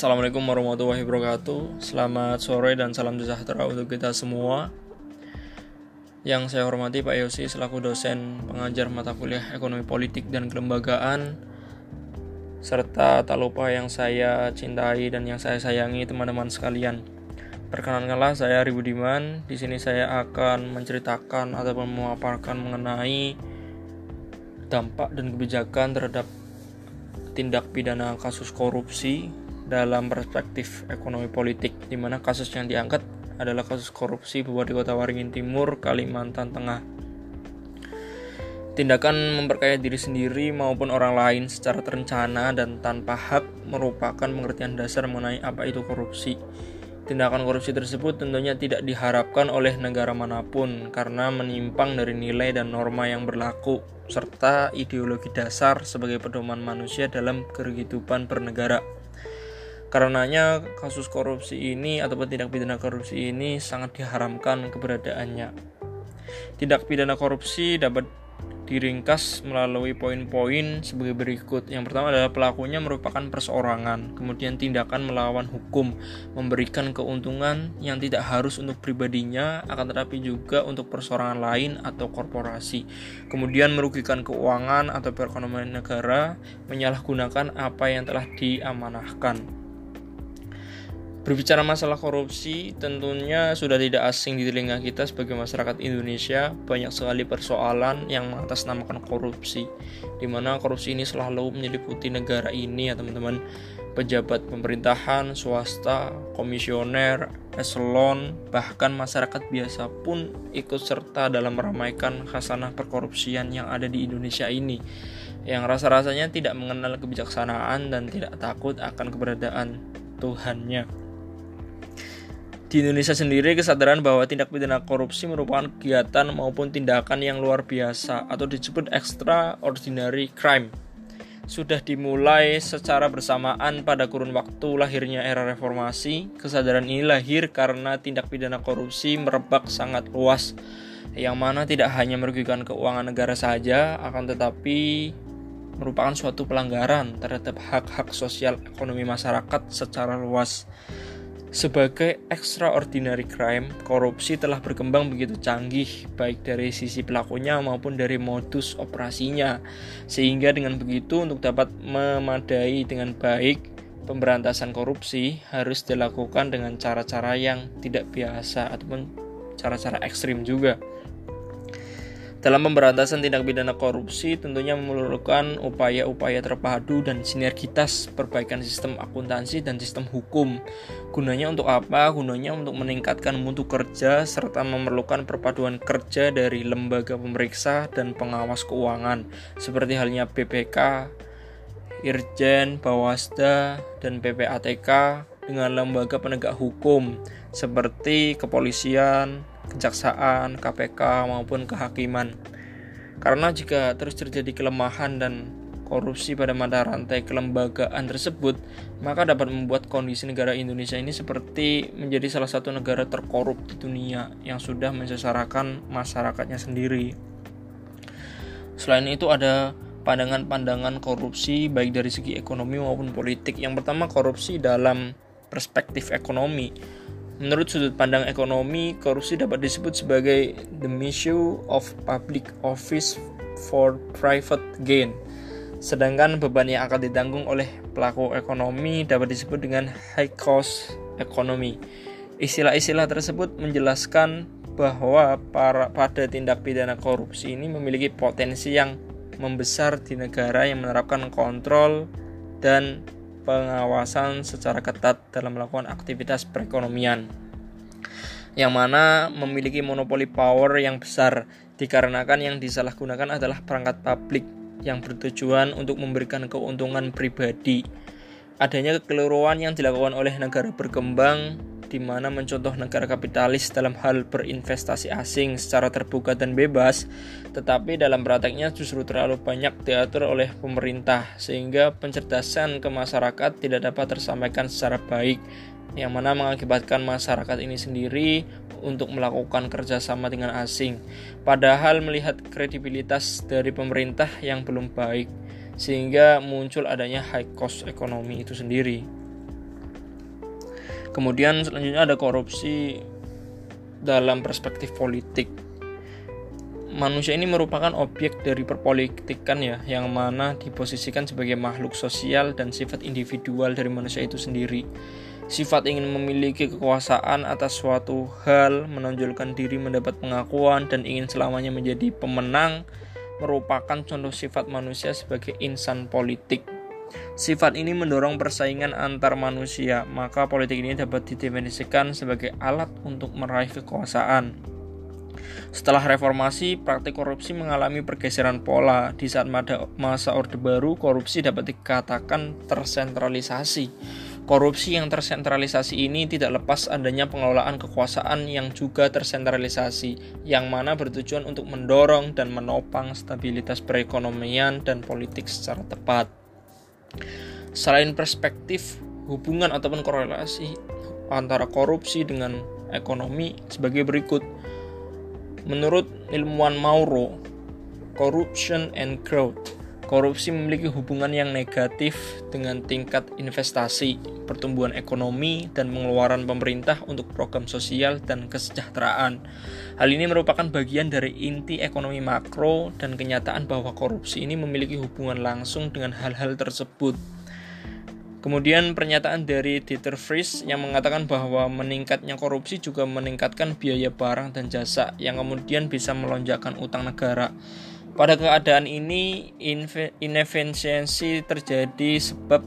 Assalamualaikum warahmatullahi wabarakatuh. Selamat sore dan salam sejahtera untuk kita semua. Yang saya hormati Pak Yosi selaku dosen pengajar mata kuliah ekonomi politik dan kelembagaan Serta tak lupa yang saya cintai dan yang saya sayangi teman-teman sekalian. Perkenankanlah saya Ribu Diman Di sini saya akan menceritakan ataupun memaparkan mengenai dampak dan kebijakan terhadap tindak pidana kasus korupsi dalam perspektif ekonomi politik di mana kasus yang diangkat adalah kasus korupsi Bupati Kota Waringin Timur, Kalimantan Tengah. Tindakan memperkaya diri sendiri maupun orang lain secara terencana dan tanpa hak merupakan pengertian dasar mengenai apa itu korupsi. Tindakan korupsi tersebut tentunya tidak diharapkan oleh negara mana pun karena menyimpang dari nilai dan norma yang berlaku serta ideologi dasar sebagai pedoman manusia dalam kehidupan bernegara. Karenanya kasus korupsi ini ataupun tindak pidana korupsi ini sangat diharamkan keberadaannya. Tindak pidana korupsi dapat diringkas melalui poin-poin sebagai berikut. Yang pertama adalah pelakunya merupakan perseorangan, kemudian tindakan melawan hukum, memberikan keuntungan yang tidak harus untuk pribadinya, akan tetapi juga untuk perseorangan lain atau korporasi. Kemudian merugikan keuangan atau perekonomian negara, menyalahgunakan apa yang telah diamanahkan. Berbicara masalah korupsi, tentunya sudah tidak asing di telinga kita sebagai masyarakat Indonesia. Banyak sekali persoalan yang mengatasnamakan korupsi, di mana korupsi ini selalu menyeliputi negara ini, ya teman-teman. Pejabat pemerintahan, swasta, komisioner, eselon, bahkan masyarakat biasa pun ikut serta dalam meramaikan khasanah perkorupsian yang ada di Indonesia ini yang rasa-rasanya tidak mengenal kebijaksanaan dan tidak takut akan keberadaan Tuhannya. Di Indonesia sendiri kesadaran bahwa tindak pidana korupsi merupakan kegiatan maupun tindakan yang luar biasa atau disebut extraordinary crime sudah dimulai secara bersamaan pada kurun waktu lahirnya era reformasi. Kesadaran ini lahir karena tindak pidana korupsi merebak sangat luas, yang mana tidak hanya merugikan keuangan negara saja, akan tetapi merupakan suatu pelanggaran terhadap hak-hak sosial ekonomi masyarakat secara luas. Sebagai extraordinary crime, korupsi telah berkembang begitu canggih baik dari sisi pelakunya maupun dari modus operasinya. Sehingga dengan begitu untuk dapat memadai dengan baik pemberantasan korupsi harus dilakukan dengan cara-cara yang tidak biasa ataupun cara-cara ekstrim juga. Dalam pemberantasan tindak pidana korupsi tentunya memerlukan upaya-upaya terpadu dan sinergitas perbaikan sistem akuntansi dan sistem hukum. Gunanya untuk apa? Gunanya untuk meningkatkan mutu kerja serta memerlukan perpaduan kerja dari lembaga pemeriksa dan pengawas keuangan seperti halnya BPK, Irjen, Bawasda, dan PPATK dengan lembaga penegak hukum seperti kepolisian, kejaksaan, KPK maupun kehakiman. Karena jika terus terjadi kelemahan dan korupsi pada mata rantai kelembagaan tersebut, maka dapat membuat kondisi negara Indonesia ini seperti menjadi salah satu negara terkorup di dunia yang sudah mensesarakan masyarakatnya sendiri. Selain itu ada pandangan-pandangan korupsi baik dari segi ekonomi maupun politik. Yang pertama korupsi dalam perspektif ekonomi. Menurut sudut pandang ekonomi, korupsi dapat disebut sebagai the misuse of public office for private gain. Sedangkan beban yang akan ditanggung oleh pelaku ekonomi dapat disebut dengan high cost economy. Istilah-istilah tersebut menjelaskan bahwa para, pada tindak pidana korupsi ini memiliki potensi yang membesar di negara yang menerapkan kontrol dan pengawasan secara ketat dalam melakukan aktivitas perekonomian yang mana memiliki monopoli power yang besar dikarenakan yang disalahgunakan adalah perangkat publik yang bertujuan untuk memberikan keuntungan pribadi. Adanya kekeliruan yang dilakukan oleh negara berkembang di mana mencontoh negara kapitalis dalam hal berinvestasi asing secara terbuka dan bebas, tetapi dalam prakteknya justru terlalu banyak diatur oleh pemerintah sehingga pencerdasan ke masyarakat tidak dapat tersampaikan secara baik yang mana mengakibatkan masyarakat ini sendiri untuk melakukan kerjasama dengan asing, padahal melihat kredibilitas dari pemerintah yang belum baik, sehingga muncul adanya high cost ekonomi itu sendiri. Kemudian selanjutnya ada korupsi dalam perspektif politik. Manusia ini merupakan objek dari perpolitikan ya, yang mana diposisikan sebagai makhluk sosial dan sifat individual dari manusia itu sendiri. Sifat ingin memiliki kekuasaan atas suatu hal, menonjolkan diri mendapat pengakuan dan ingin selamanya menjadi pemenang merupakan contoh sifat manusia sebagai insan politik. Sifat ini mendorong persaingan antar manusia, maka politik ini dapat didefinisikan sebagai alat untuk meraih kekuasaan. Setelah reformasi, praktik korupsi mengalami pergeseran pola. Di saat masa Orde Baru, korupsi dapat dikatakan tersentralisasi. Korupsi yang tersentralisasi ini tidak lepas adanya pengelolaan kekuasaan yang juga tersentralisasi, yang mana bertujuan untuk mendorong dan menopang stabilitas perekonomian dan politik secara tepat. Selain perspektif hubungan ataupun korelasi antara korupsi dengan ekonomi sebagai berikut. Menurut ilmuwan Mauro, corruption and growth Korupsi memiliki hubungan yang negatif dengan tingkat investasi, pertumbuhan ekonomi, dan pengeluaran pemerintah untuk program sosial dan kesejahteraan. Hal ini merupakan bagian dari inti ekonomi makro dan kenyataan bahwa korupsi ini memiliki hubungan langsung dengan hal-hal tersebut. Kemudian pernyataan dari Dieter Fries yang mengatakan bahwa meningkatnya korupsi juga meningkatkan biaya barang dan jasa yang kemudian bisa melonjakkan utang negara. Pada keadaan ini, inefisiensi terjadi sebab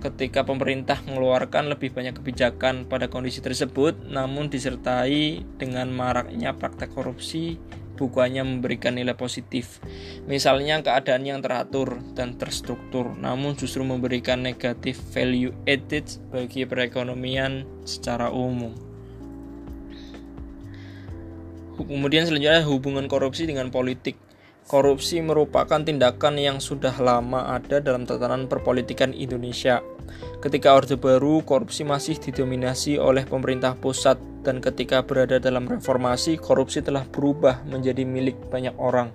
ketika pemerintah mengeluarkan lebih banyak kebijakan pada kondisi tersebut, namun disertai dengan maraknya praktek korupsi, bukannya memberikan nilai positif. Misalnya keadaan yang teratur dan terstruktur, namun justru memberikan negatif value added bagi perekonomian secara umum. Kemudian selanjutnya hubungan korupsi dengan politik. Korupsi merupakan tindakan yang sudah lama ada dalam tatanan perpolitikan Indonesia. Ketika Orde Baru, korupsi masih didominasi oleh pemerintah pusat dan ketika berada dalam reformasi, korupsi telah berubah menjadi milik banyak orang,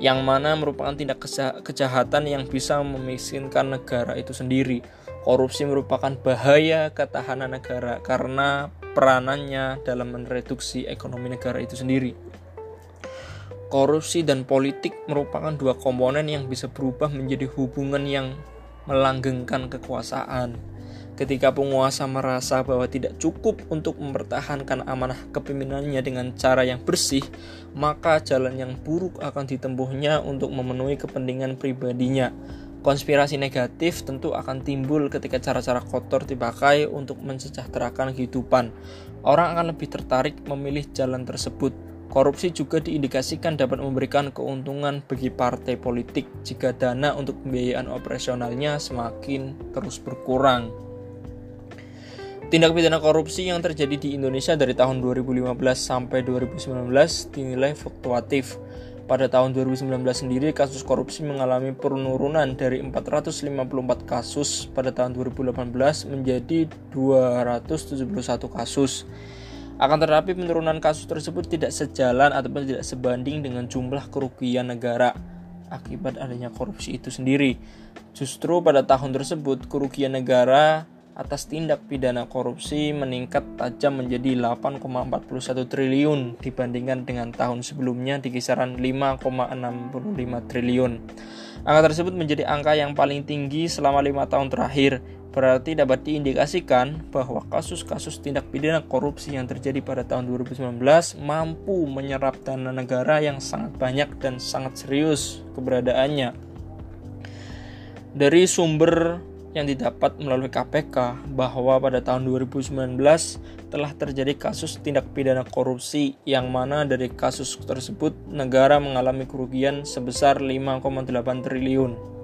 yang mana merupakan tindak kejahatan yang bisa memiskinkan negara itu sendiri. Korupsi merupakan bahaya ketahanan negara karena peranannya dalam mereduksi ekonomi negara itu sendiri. Korupsi dan politik merupakan dua komponen yang bisa berubah menjadi hubungan yang melanggengkan kekuasaan. Ketika penguasa merasa bahwa tidak cukup untuk mempertahankan amanah kepemimpinannya dengan cara yang bersih, maka jalan yang buruk akan ditempuhnya untuk memenuhi kepentingan pribadinya. Konspirasi negatif tentu akan timbul ketika cara-cara kotor dipakai untuk mensejahterakan kehidupan. Orang akan lebih tertarik memilih jalan tersebut Korupsi juga diindikasikan dapat memberikan keuntungan bagi partai politik jika dana untuk pembiayaan operasionalnya semakin terus berkurang. Tindak pidana korupsi yang terjadi di Indonesia dari tahun 2015 sampai 2019 dinilai fluktuatif. Pada tahun 2019 sendiri, kasus korupsi mengalami penurunan dari 454 kasus pada tahun 2018 menjadi 271 kasus. Akan tetapi penurunan kasus tersebut tidak sejalan ataupun tidak sebanding dengan jumlah kerugian negara akibat adanya korupsi itu sendiri. Justru pada tahun tersebut kerugian negara atas tindak pidana korupsi meningkat tajam menjadi 8,41 triliun dibandingkan dengan tahun sebelumnya di kisaran 5,65 triliun. Angka tersebut menjadi angka yang paling tinggi selama lima tahun terakhir Berarti dapat diindikasikan bahwa kasus-kasus tindak pidana korupsi yang terjadi pada tahun 2019 mampu menyerap dana negara yang sangat banyak dan sangat serius keberadaannya. Dari sumber yang didapat melalui KPK bahwa pada tahun 2019 telah terjadi kasus tindak pidana korupsi yang mana dari kasus tersebut negara mengalami kerugian sebesar 5,8 triliun.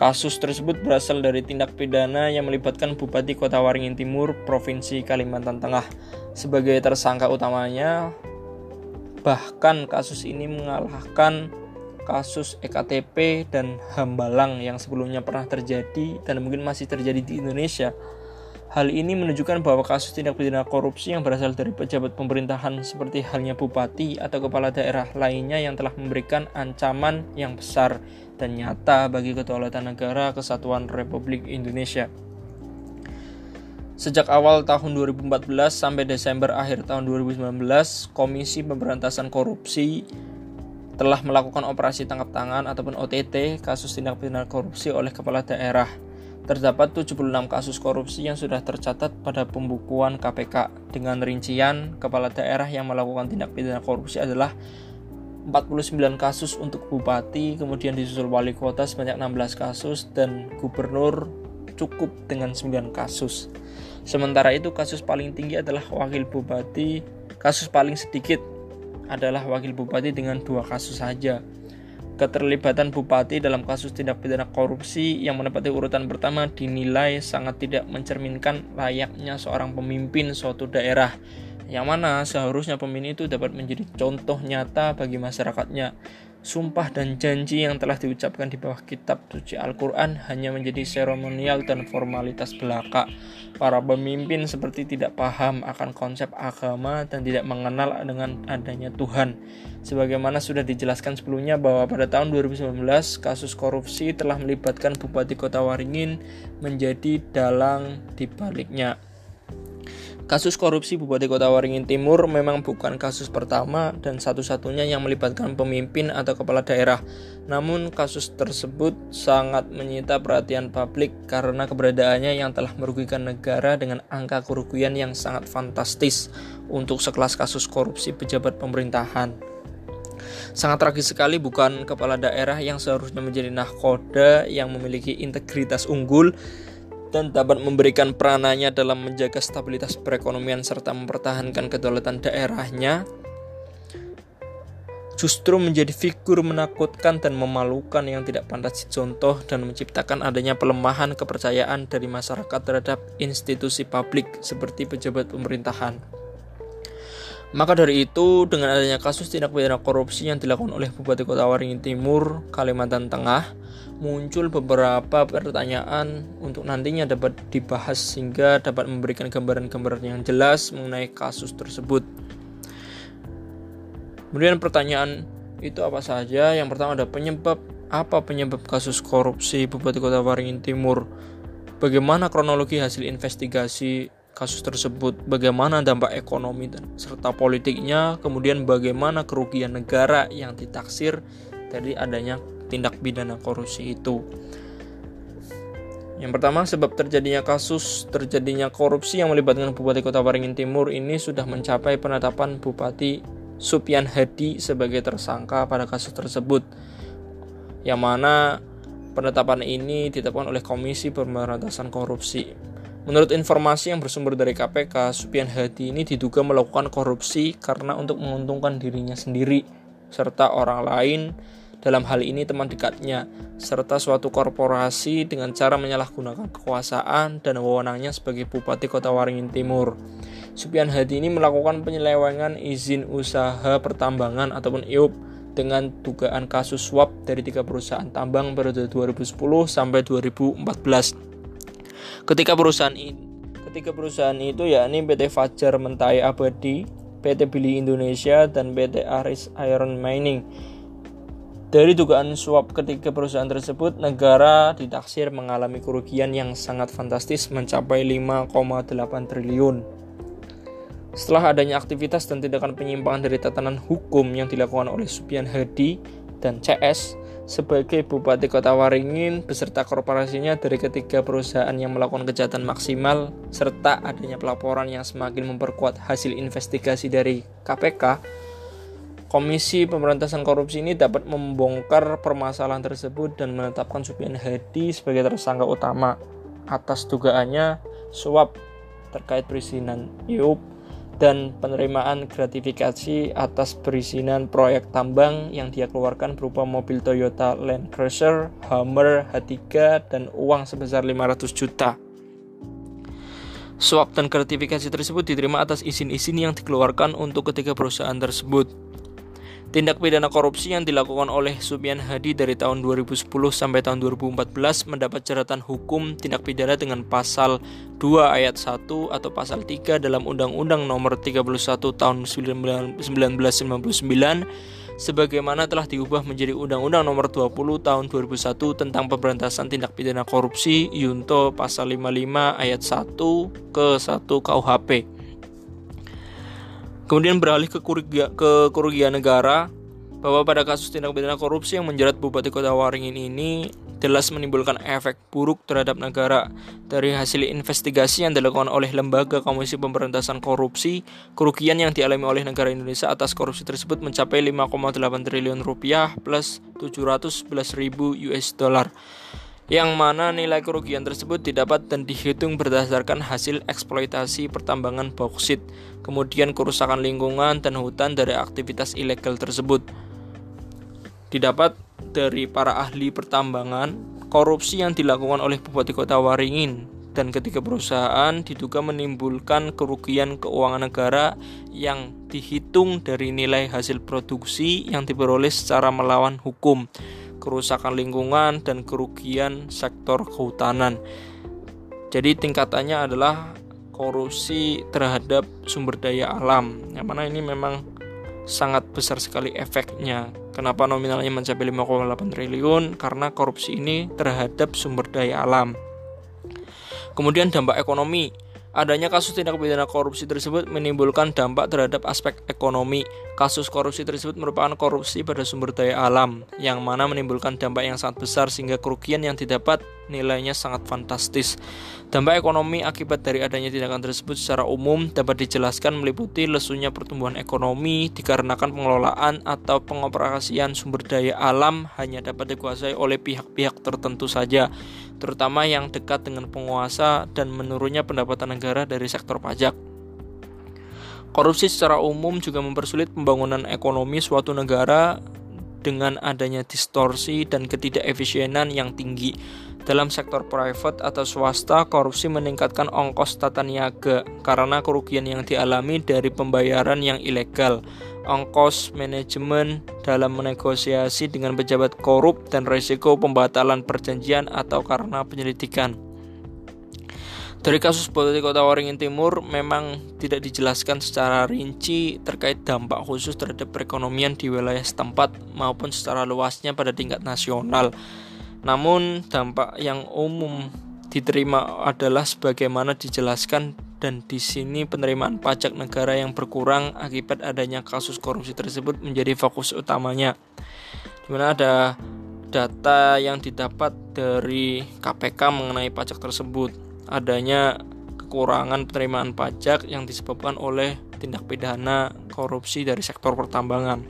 Kasus tersebut berasal dari tindak pidana yang melibatkan Bupati Kota Waringin Timur, Provinsi Kalimantan Tengah. Sebagai tersangka utamanya, bahkan kasus ini mengalahkan kasus EKTP dan Hambalang yang sebelumnya pernah terjadi dan mungkin masih terjadi di Indonesia. Hal ini menunjukkan bahwa kasus tindak pidana korupsi yang berasal dari pejabat pemerintahan seperti halnya bupati atau kepala daerah lainnya yang telah memberikan ancaman yang besar dan nyata bagi kedaulatan negara kesatuan Republik Indonesia. Sejak awal tahun 2014 sampai Desember akhir tahun 2019, Komisi Pemberantasan Korupsi telah melakukan operasi tangkap tangan ataupun OTT kasus tindak pidana korupsi oleh kepala daerah. Terdapat 76 kasus korupsi yang sudah tercatat pada pembukuan KPK dengan rincian kepala daerah yang melakukan tindak pidana korupsi adalah 49 kasus untuk bupati, kemudian disusul wali kota sebanyak 16 kasus dan gubernur cukup dengan 9 kasus. Sementara itu kasus paling tinggi adalah wakil bupati, kasus paling sedikit adalah wakil bupati dengan dua kasus saja. Keterlibatan bupati dalam kasus tindak pidana korupsi yang menempati urutan pertama dinilai sangat tidak mencerminkan layaknya seorang pemimpin suatu daerah yang mana seharusnya pemimpin itu dapat menjadi contoh nyata bagi masyarakatnya sumpah dan janji yang telah diucapkan di bawah kitab suci Al-Quran hanya menjadi seremonial dan formalitas belaka. Para pemimpin seperti tidak paham akan konsep agama dan tidak mengenal dengan adanya Tuhan. Sebagaimana sudah dijelaskan sebelumnya bahwa pada tahun 2019 kasus korupsi telah melibatkan Bupati Kota Waringin menjadi dalang di baliknya. Kasus korupsi Bupati Kota Waringin Timur memang bukan kasus pertama dan satu-satunya yang melibatkan pemimpin atau kepala daerah. Namun kasus tersebut sangat menyita perhatian publik karena keberadaannya yang telah merugikan negara dengan angka kerugian yang sangat fantastis untuk sekelas kasus korupsi pejabat pemerintahan. Sangat tragis sekali bukan kepala daerah yang seharusnya menjadi nahkoda yang memiliki integritas unggul dan dapat memberikan peranannya dalam menjaga stabilitas perekonomian serta mempertahankan kedaulatan daerahnya justru menjadi figur menakutkan dan memalukan yang tidak pantas dicontoh dan menciptakan adanya pelemahan kepercayaan dari masyarakat terhadap institusi publik seperti pejabat pemerintahan. Maka dari itu, dengan adanya kasus tindak pidana korupsi yang dilakukan oleh Bupati Kota Waringin Timur, Kalimantan Tengah, muncul beberapa pertanyaan untuk nantinya dapat dibahas sehingga dapat memberikan gambaran-gambaran yang jelas mengenai kasus tersebut. Kemudian pertanyaan itu apa saja? Yang pertama ada penyebab apa penyebab kasus korupsi Bupati Kota Waringin Timur? Bagaimana kronologi hasil investigasi kasus tersebut? Bagaimana dampak ekonomi dan serta politiknya? Kemudian bagaimana kerugian negara yang ditaksir dari adanya tindak pidana korupsi itu. Yang pertama, sebab terjadinya kasus terjadinya korupsi yang melibatkan Bupati Kota Waringin Timur ini sudah mencapai penetapan Bupati Supian Hadi sebagai tersangka pada kasus tersebut. Yang mana penetapan ini ditetapkan oleh Komisi Pemberantasan Korupsi. Menurut informasi yang bersumber dari KPK, Supian Hadi ini diduga melakukan korupsi karena untuk menguntungkan dirinya sendiri serta orang lain dalam hal ini teman dekatnya, serta suatu korporasi dengan cara menyalahgunakan kekuasaan dan wewenangnya sebagai Bupati Kota Waringin Timur. Supian Hadi ini melakukan penyelewengan izin usaha pertambangan ataupun IUP dengan dugaan kasus swap dari tiga perusahaan tambang periode 2010 sampai 2014. Ketika perusahaan ini Ketiga perusahaan itu yakni PT Fajar Mentai Abadi, PT Billy Indonesia, dan PT Aris Iron Mining dari dugaan suap ketiga perusahaan tersebut, negara ditaksir mengalami kerugian yang sangat fantastis mencapai 5,8 triliun. Setelah adanya aktivitas dan tindakan penyimpangan dari tatanan hukum yang dilakukan oleh Supian Hadi dan CS sebagai Bupati Kota Waringin beserta korporasinya dari ketiga perusahaan yang melakukan kejahatan maksimal serta adanya pelaporan yang semakin memperkuat hasil investigasi dari KPK, Komisi Pemberantasan Korupsi ini dapat membongkar permasalahan tersebut dan menetapkan Supian Hadi sebagai tersangka utama atas dugaannya suap terkait perizinan IUP dan penerimaan gratifikasi atas perizinan proyek tambang yang dia keluarkan berupa mobil Toyota Land Cruiser, Hummer H3 dan uang sebesar 500 juta. Suap dan gratifikasi tersebut diterima atas izin-izin yang dikeluarkan untuk ketiga perusahaan tersebut. Tindak pidana korupsi yang dilakukan oleh Supian Hadi dari tahun 2010 sampai tahun 2014 mendapat jeratan hukum tindak pidana dengan pasal 2 ayat 1 atau pasal 3 dalam Undang-Undang Nomor 31 tahun 1999 sebagaimana telah diubah menjadi Undang-Undang Nomor 20 Tahun 2001 tentang Pemberantasan Tindak Pidana Korupsi Yunto pasal 55 ayat 1 ke 1 KUHP. Kemudian beralih ke, kerugian, ke kerugian negara bahwa pada kasus tindak pidana korupsi yang menjerat Bupati Kota Waringin ini jelas menimbulkan efek buruk terhadap negara. Dari hasil investigasi yang dilakukan oleh Lembaga Komisi Pemberantasan Korupsi, kerugian yang dialami oleh negara Indonesia atas korupsi tersebut mencapai 5,8 triliun rupiah plus 711 ribu US dollar yang mana nilai kerugian tersebut didapat dan dihitung berdasarkan hasil eksploitasi pertambangan bauksit, kemudian kerusakan lingkungan dan hutan dari aktivitas ilegal tersebut. Didapat dari para ahli pertambangan, korupsi yang dilakukan oleh Bupati Kota Waringin dan ketiga perusahaan diduga menimbulkan kerugian keuangan negara yang dihitung dari nilai hasil produksi yang diperoleh secara melawan hukum, kerusakan lingkungan, dan kerugian sektor kehutanan. Jadi tingkatannya adalah korupsi terhadap sumber daya alam, yang mana ini memang sangat besar sekali efeknya Kenapa nominalnya mencapai 5,8 triliun? Karena korupsi ini terhadap sumber daya alam. Kemudian dampak ekonomi. Adanya kasus tindak pidana korupsi tersebut menimbulkan dampak terhadap aspek ekonomi. Kasus korupsi tersebut merupakan korupsi pada sumber daya alam, yang mana menimbulkan dampak yang sangat besar sehingga kerugian yang didapat nilainya sangat fantastis. Dampak ekonomi akibat dari adanya tindakan tersebut secara umum dapat dijelaskan meliputi lesunya pertumbuhan ekonomi dikarenakan pengelolaan atau pengoperasian sumber daya alam hanya dapat dikuasai oleh pihak-pihak tertentu saja, terutama yang dekat dengan penguasa dan menurunnya pendapatan negara dari sektor pajak. Korupsi secara umum juga mempersulit pembangunan ekonomi suatu negara dengan adanya distorsi dan ketidakefisienan yang tinggi dalam sektor private atau swasta, korupsi meningkatkan ongkos tata niaga karena kerugian yang dialami dari pembayaran yang ilegal, ongkos manajemen dalam menegosiasi dengan pejabat korup, dan risiko pembatalan perjanjian atau karena penyelidikan. Dari kasus Bupati Kota Waringin Timur memang tidak dijelaskan secara rinci terkait dampak khusus terhadap perekonomian di wilayah setempat maupun secara luasnya pada tingkat nasional. Namun dampak yang umum diterima adalah sebagaimana dijelaskan dan di sini penerimaan pajak negara yang berkurang akibat adanya kasus korupsi tersebut menjadi fokus utamanya. Di mana ada data yang didapat dari KPK mengenai pajak tersebut. Adanya kekurangan penerimaan pajak yang disebabkan oleh tindak pidana korupsi dari sektor pertambangan.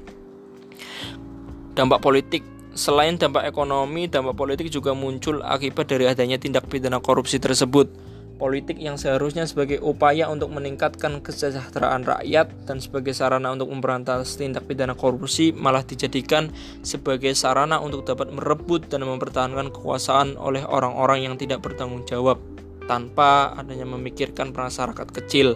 Dampak politik Selain dampak ekonomi, dampak politik juga muncul akibat dari adanya tindak pidana korupsi tersebut. Politik yang seharusnya sebagai upaya untuk meningkatkan kesejahteraan rakyat dan sebagai sarana untuk memberantas tindak pidana korupsi malah dijadikan sebagai sarana untuk dapat merebut dan mempertahankan kekuasaan oleh orang-orang yang tidak bertanggung jawab tanpa adanya memikirkan masyarakat kecil.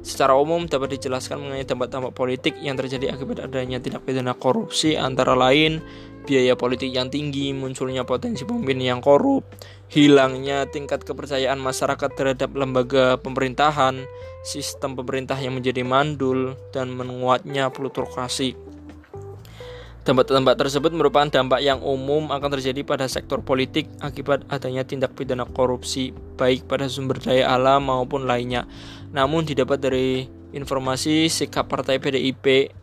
Secara umum dapat dijelaskan mengenai dampak-dampak politik yang terjadi akibat adanya tindak pidana korupsi antara lain biaya politik yang tinggi, munculnya potensi pemimpin yang korup, hilangnya tingkat kepercayaan masyarakat terhadap lembaga pemerintahan, sistem pemerintah yang menjadi mandul, dan menguatnya plutokrasi. Dampak-dampak tersebut merupakan dampak yang umum akan terjadi pada sektor politik akibat adanya tindak pidana korupsi, baik pada sumber daya alam maupun lainnya. Namun didapat dari informasi sikap partai PDIP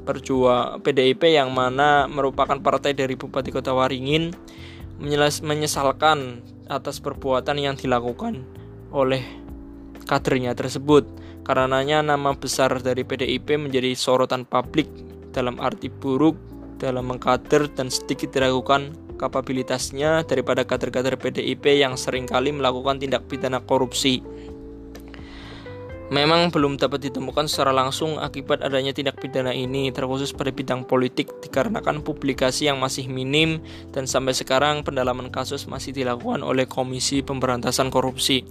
Perjuang PDIP yang mana merupakan partai dari Bupati Kota Waringin menyesalkan atas perbuatan yang dilakukan oleh kadernya tersebut. Karenanya nama besar dari PDIP menjadi sorotan publik dalam arti buruk dalam mengkader dan sedikit diragukan kapabilitasnya daripada kader-kader PDIP yang sering kali melakukan tindak pidana korupsi memang belum dapat ditemukan secara langsung akibat adanya tindak pidana ini terkhusus pada bidang politik dikarenakan publikasi yang masih minim dan sampai sekarang pendalaman kasus masih dilakukan oleh Komisi Pemberantasan Korupsi.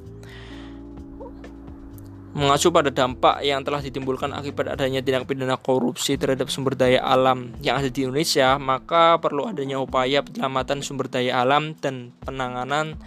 Mengacu pada dampak yang telah ditimbulkan akibat adanya tindak pidana korupsi terhadap sumber daya alam yang ada di Indonesia, maka perlu adanya upaya penyelamatan sumber daya alam dan penanganan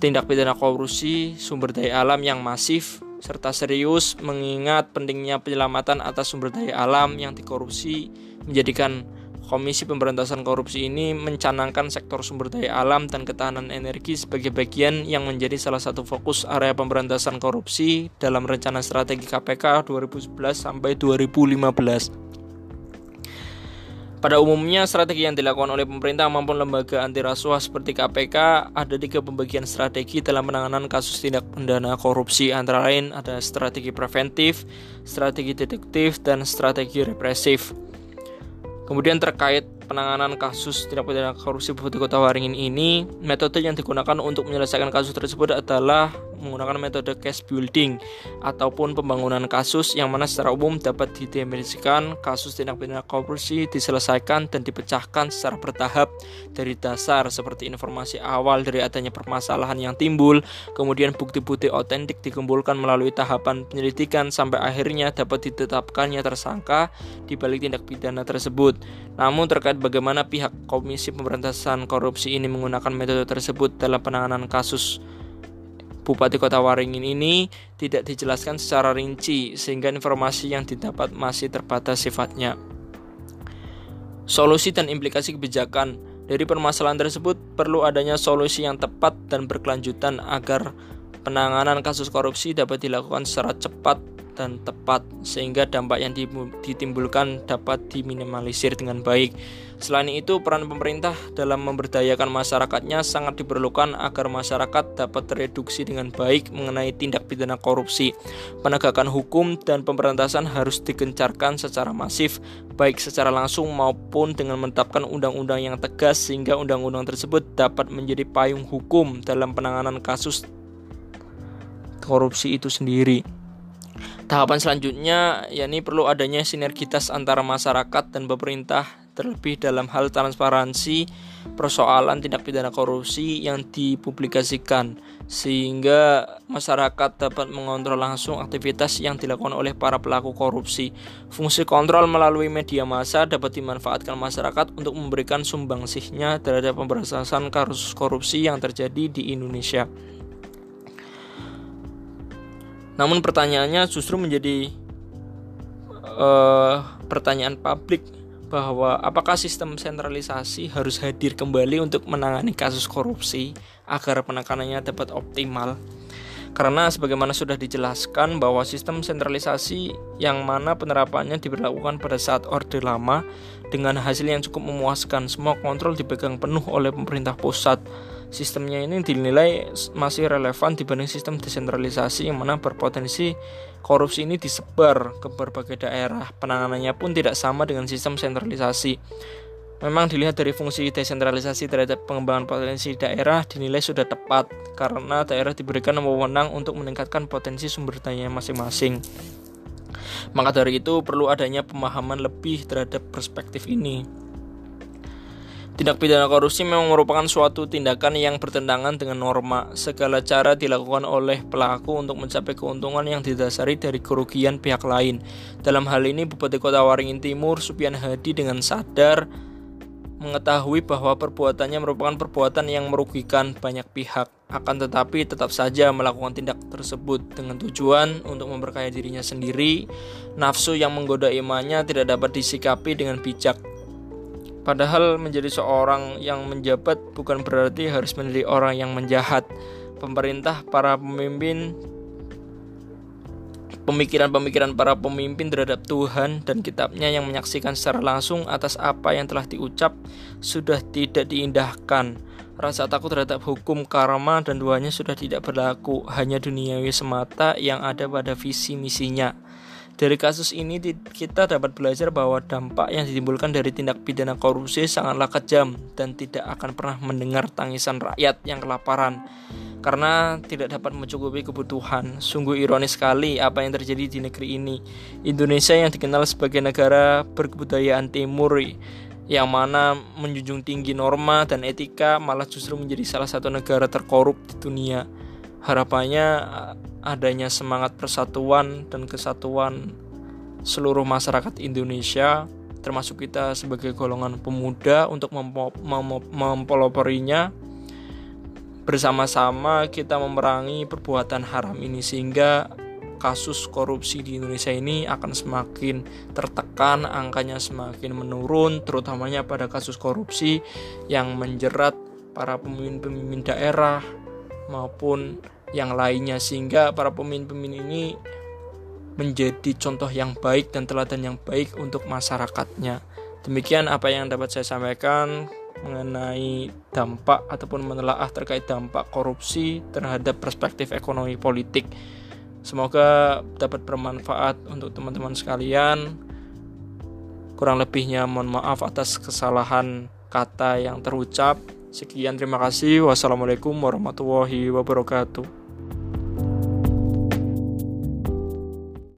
tindak pidana korupsi sumber daya alam yang masif serta serius mengingat pentingnya penyelamatan atas sumber daya alam yang dikorupsi menjadikan Komisi Pemberantasan Korupsi ini mencanangkan sektor sumber daya alam dan ketahanan energi sebagai bagian yang menjadi salah satu fokus area pemberantasan korupsi dalam rencana strategi KPK 2011 sampai 2015. Pada umumnya, strategi yang dilakukan oleh pemerintah maupun lembaga anti rasuah seperti KPK ada tiga pembagian strategi dalam penanganan kasus tindak pidana korupsi antara lain ada strategi preventif, strategi detektif, dan strategi represif. Kemudian terkait penanganan kasus tindak pidana korupsi Bupati Kota Waringin ini, metode yang digunakan untuk menyelesaikan kasus tersebut adalah menggunakan metode case building ataupun pembangunan kasus yang mana secara umum dapat didefinisikan kasus tindak pidana korupsi diselesaikan dan dipecahkan secara bertahap dari dasar seperti informasi awal dari adanya permasalahan yang timbul, kemudian bukti-bukti otentik dikumpulkan melalui tahapan penyelidikan sampai akhirnya dapat ditetapkannya tersangka di balik tindak pidana tersebut. Namun terkait bagaimana pihak Komisi Pemberantasan Korupsi ini menggunakan metode tersebut dalam penanganan kasus Bupati Kota Waringin ini tidak dijelaskan secara rinci sehingga informasi yang didapat masih terbatas sifatnya. Solusi dan implikasi kebijakan dari permasalahan tersebut perlu adanya solusi yang tepat dan berkelanjutan agar penanganan kasus korupsi dapat dilakukan secara cepat dan tepat sehingga dampak yang ditimbulkan dapat diminimalisir dengan baik. Selain itu, peran pemerintah dalam memberdayakan masyarakatnya sangat diperlukan agar masyarakat dapat tereduksi dengan baik mengenai tindak pidana korupsi. Penegakan hukum dan pemberantasan harus digencarkan secara masif, baik secara langsung maupun dengan menetapkan undang-undang yang tegas sehingga undang-undang tersebut dapat menjadi payung hukum dalam penanganan kasus korupsi itu sendiri. Tahapan selanjutnya yakni perlu adanya sinergitas antara masyarakat dan pemerintah terlebih dalam hal transparansi persoalan tindak pidana korupsi yang dipublikasikan sehingga masyarakat dapat mengontrol langsung aktivitas yang dilakukan oleh para pelaku korupsi. Fungsi kontrol melalui media massa dapat dimanfaatkan masyarakat untuk memberikan sumbangsihnya terhadap pemberantasan kasus korupsi yang terjadi di Indonesia. Namun pertanyaannya justru menjadi uh, pertanyaan publik bahwa apakah sistem sentralisasi harus hadir kembali untuk menangani kasus korupsi agar penekanannya dapat optimal. Karena sebagaimana sudah dijelaskan bahwa sistem sentralisasi yang mana penerapannya diberlakukan pada saat Orde Lama dengan hasil yang cukup memuaskan, semua kontrol dipegang penuh oleh pemerintah pusat sistemnya ini dinilai masih relevan dibanding sistem desentralisasi yang mana berpotensi korupsi ini disebar ke berbagai daerah. Penanganannya pun tidak sama dengan sistem sentralisasi. Memang dilihat dari fungsi desentralisasi terhadap pengembangan potensi daerah dinilai sudah tepat karena daerah diberikan wewenang untuk meningkatkan potensi sumber daya masing-masing. Maka dari itu perlu adanya pemahaman lebih terhadap perspektif ini. Tindak pidana korupsi memang merupakan suatu tindakan yang bertentangan dengan norma. Segala cara dilakukan oleh pelaku untuk mencapai keuntungan yang didasari dari kerugian pihak lain. Dalam hal ini, Bupati Kota Waringin Timur, Supian Hadi dengan sadar mengetahui bahwa perbuatannya merupakan perbuatan yang merugikan banyak pihak. Akan tetapi tetap saja melakukan tindak tersebut dengan tujuan untuk memperkaya dirinya sendiri. Nafsu yang menggoda imannya tidak dapat disikapi dengan bijak Padahal menjadi seorang yang menjabat bukan berarti harus menjadi orang yang menjahat. Pemerintah, para pemimpin, pemikiran-pemikiran para pemimpin terhadap Tuhan dan kitabnya yang menyaksikan secara langsung atas apa yang telah diucap sudah tidak diindahkan. Rasa takut terhadap hukum karma dan duanya sudah tidak berlaku, hanya duniawi semata yang ada pada visi misinya. Dari kasus ini kita dapat belajar bahwa dampak yang ditimbulkan dari tindak pidana korupsi sangatlah kejam dan tidak akan pernah mendengar tangisan rakyat yang kelaparan karena tidak dapat mencukupi kebutuhan. Sungguh ironis sekali apa yang terjadi di negeri ini. Indonesia yang dikenal sebagai negara berkebudayaan timur yang mana menjunjung tinggi norma dan etika malah justru menjadi salah satu negara terkorup di dunia. Harapannya adanya semangat persatuan dan kesatuan seluruh masyarakat Indonesia termasuk kita sebagai golongan pemuda untuk mempeloporinya. Bersama-sama kita memerangi perbuatan haram ini sehingga kasus korupsi di Indonesia ini akan semakin tertekan, angkanya semakin menurun, terutamanya pada kasus korupsi yang menjerat para pemimpin-pemimpin daerah maupun yang lainnya sehingga para pemimpin-pemimpin ini menjadi contoh yang baik dan teladan yang baik untuk masyarakatnya. Demikian apa yang dapat saya sampaikan mengenai dampak ataupun menelaah terkait dampak korupsi terhadap perspektif ekonomi politik. Semoga dapat bermanfaat untuk teman-teman sekalian. Kurang lebihnya mohon maaf atas kesalahan kata yang terucap. Sekian terima kasih. Wassalamualaikum warahmatullahi wabarakatuh.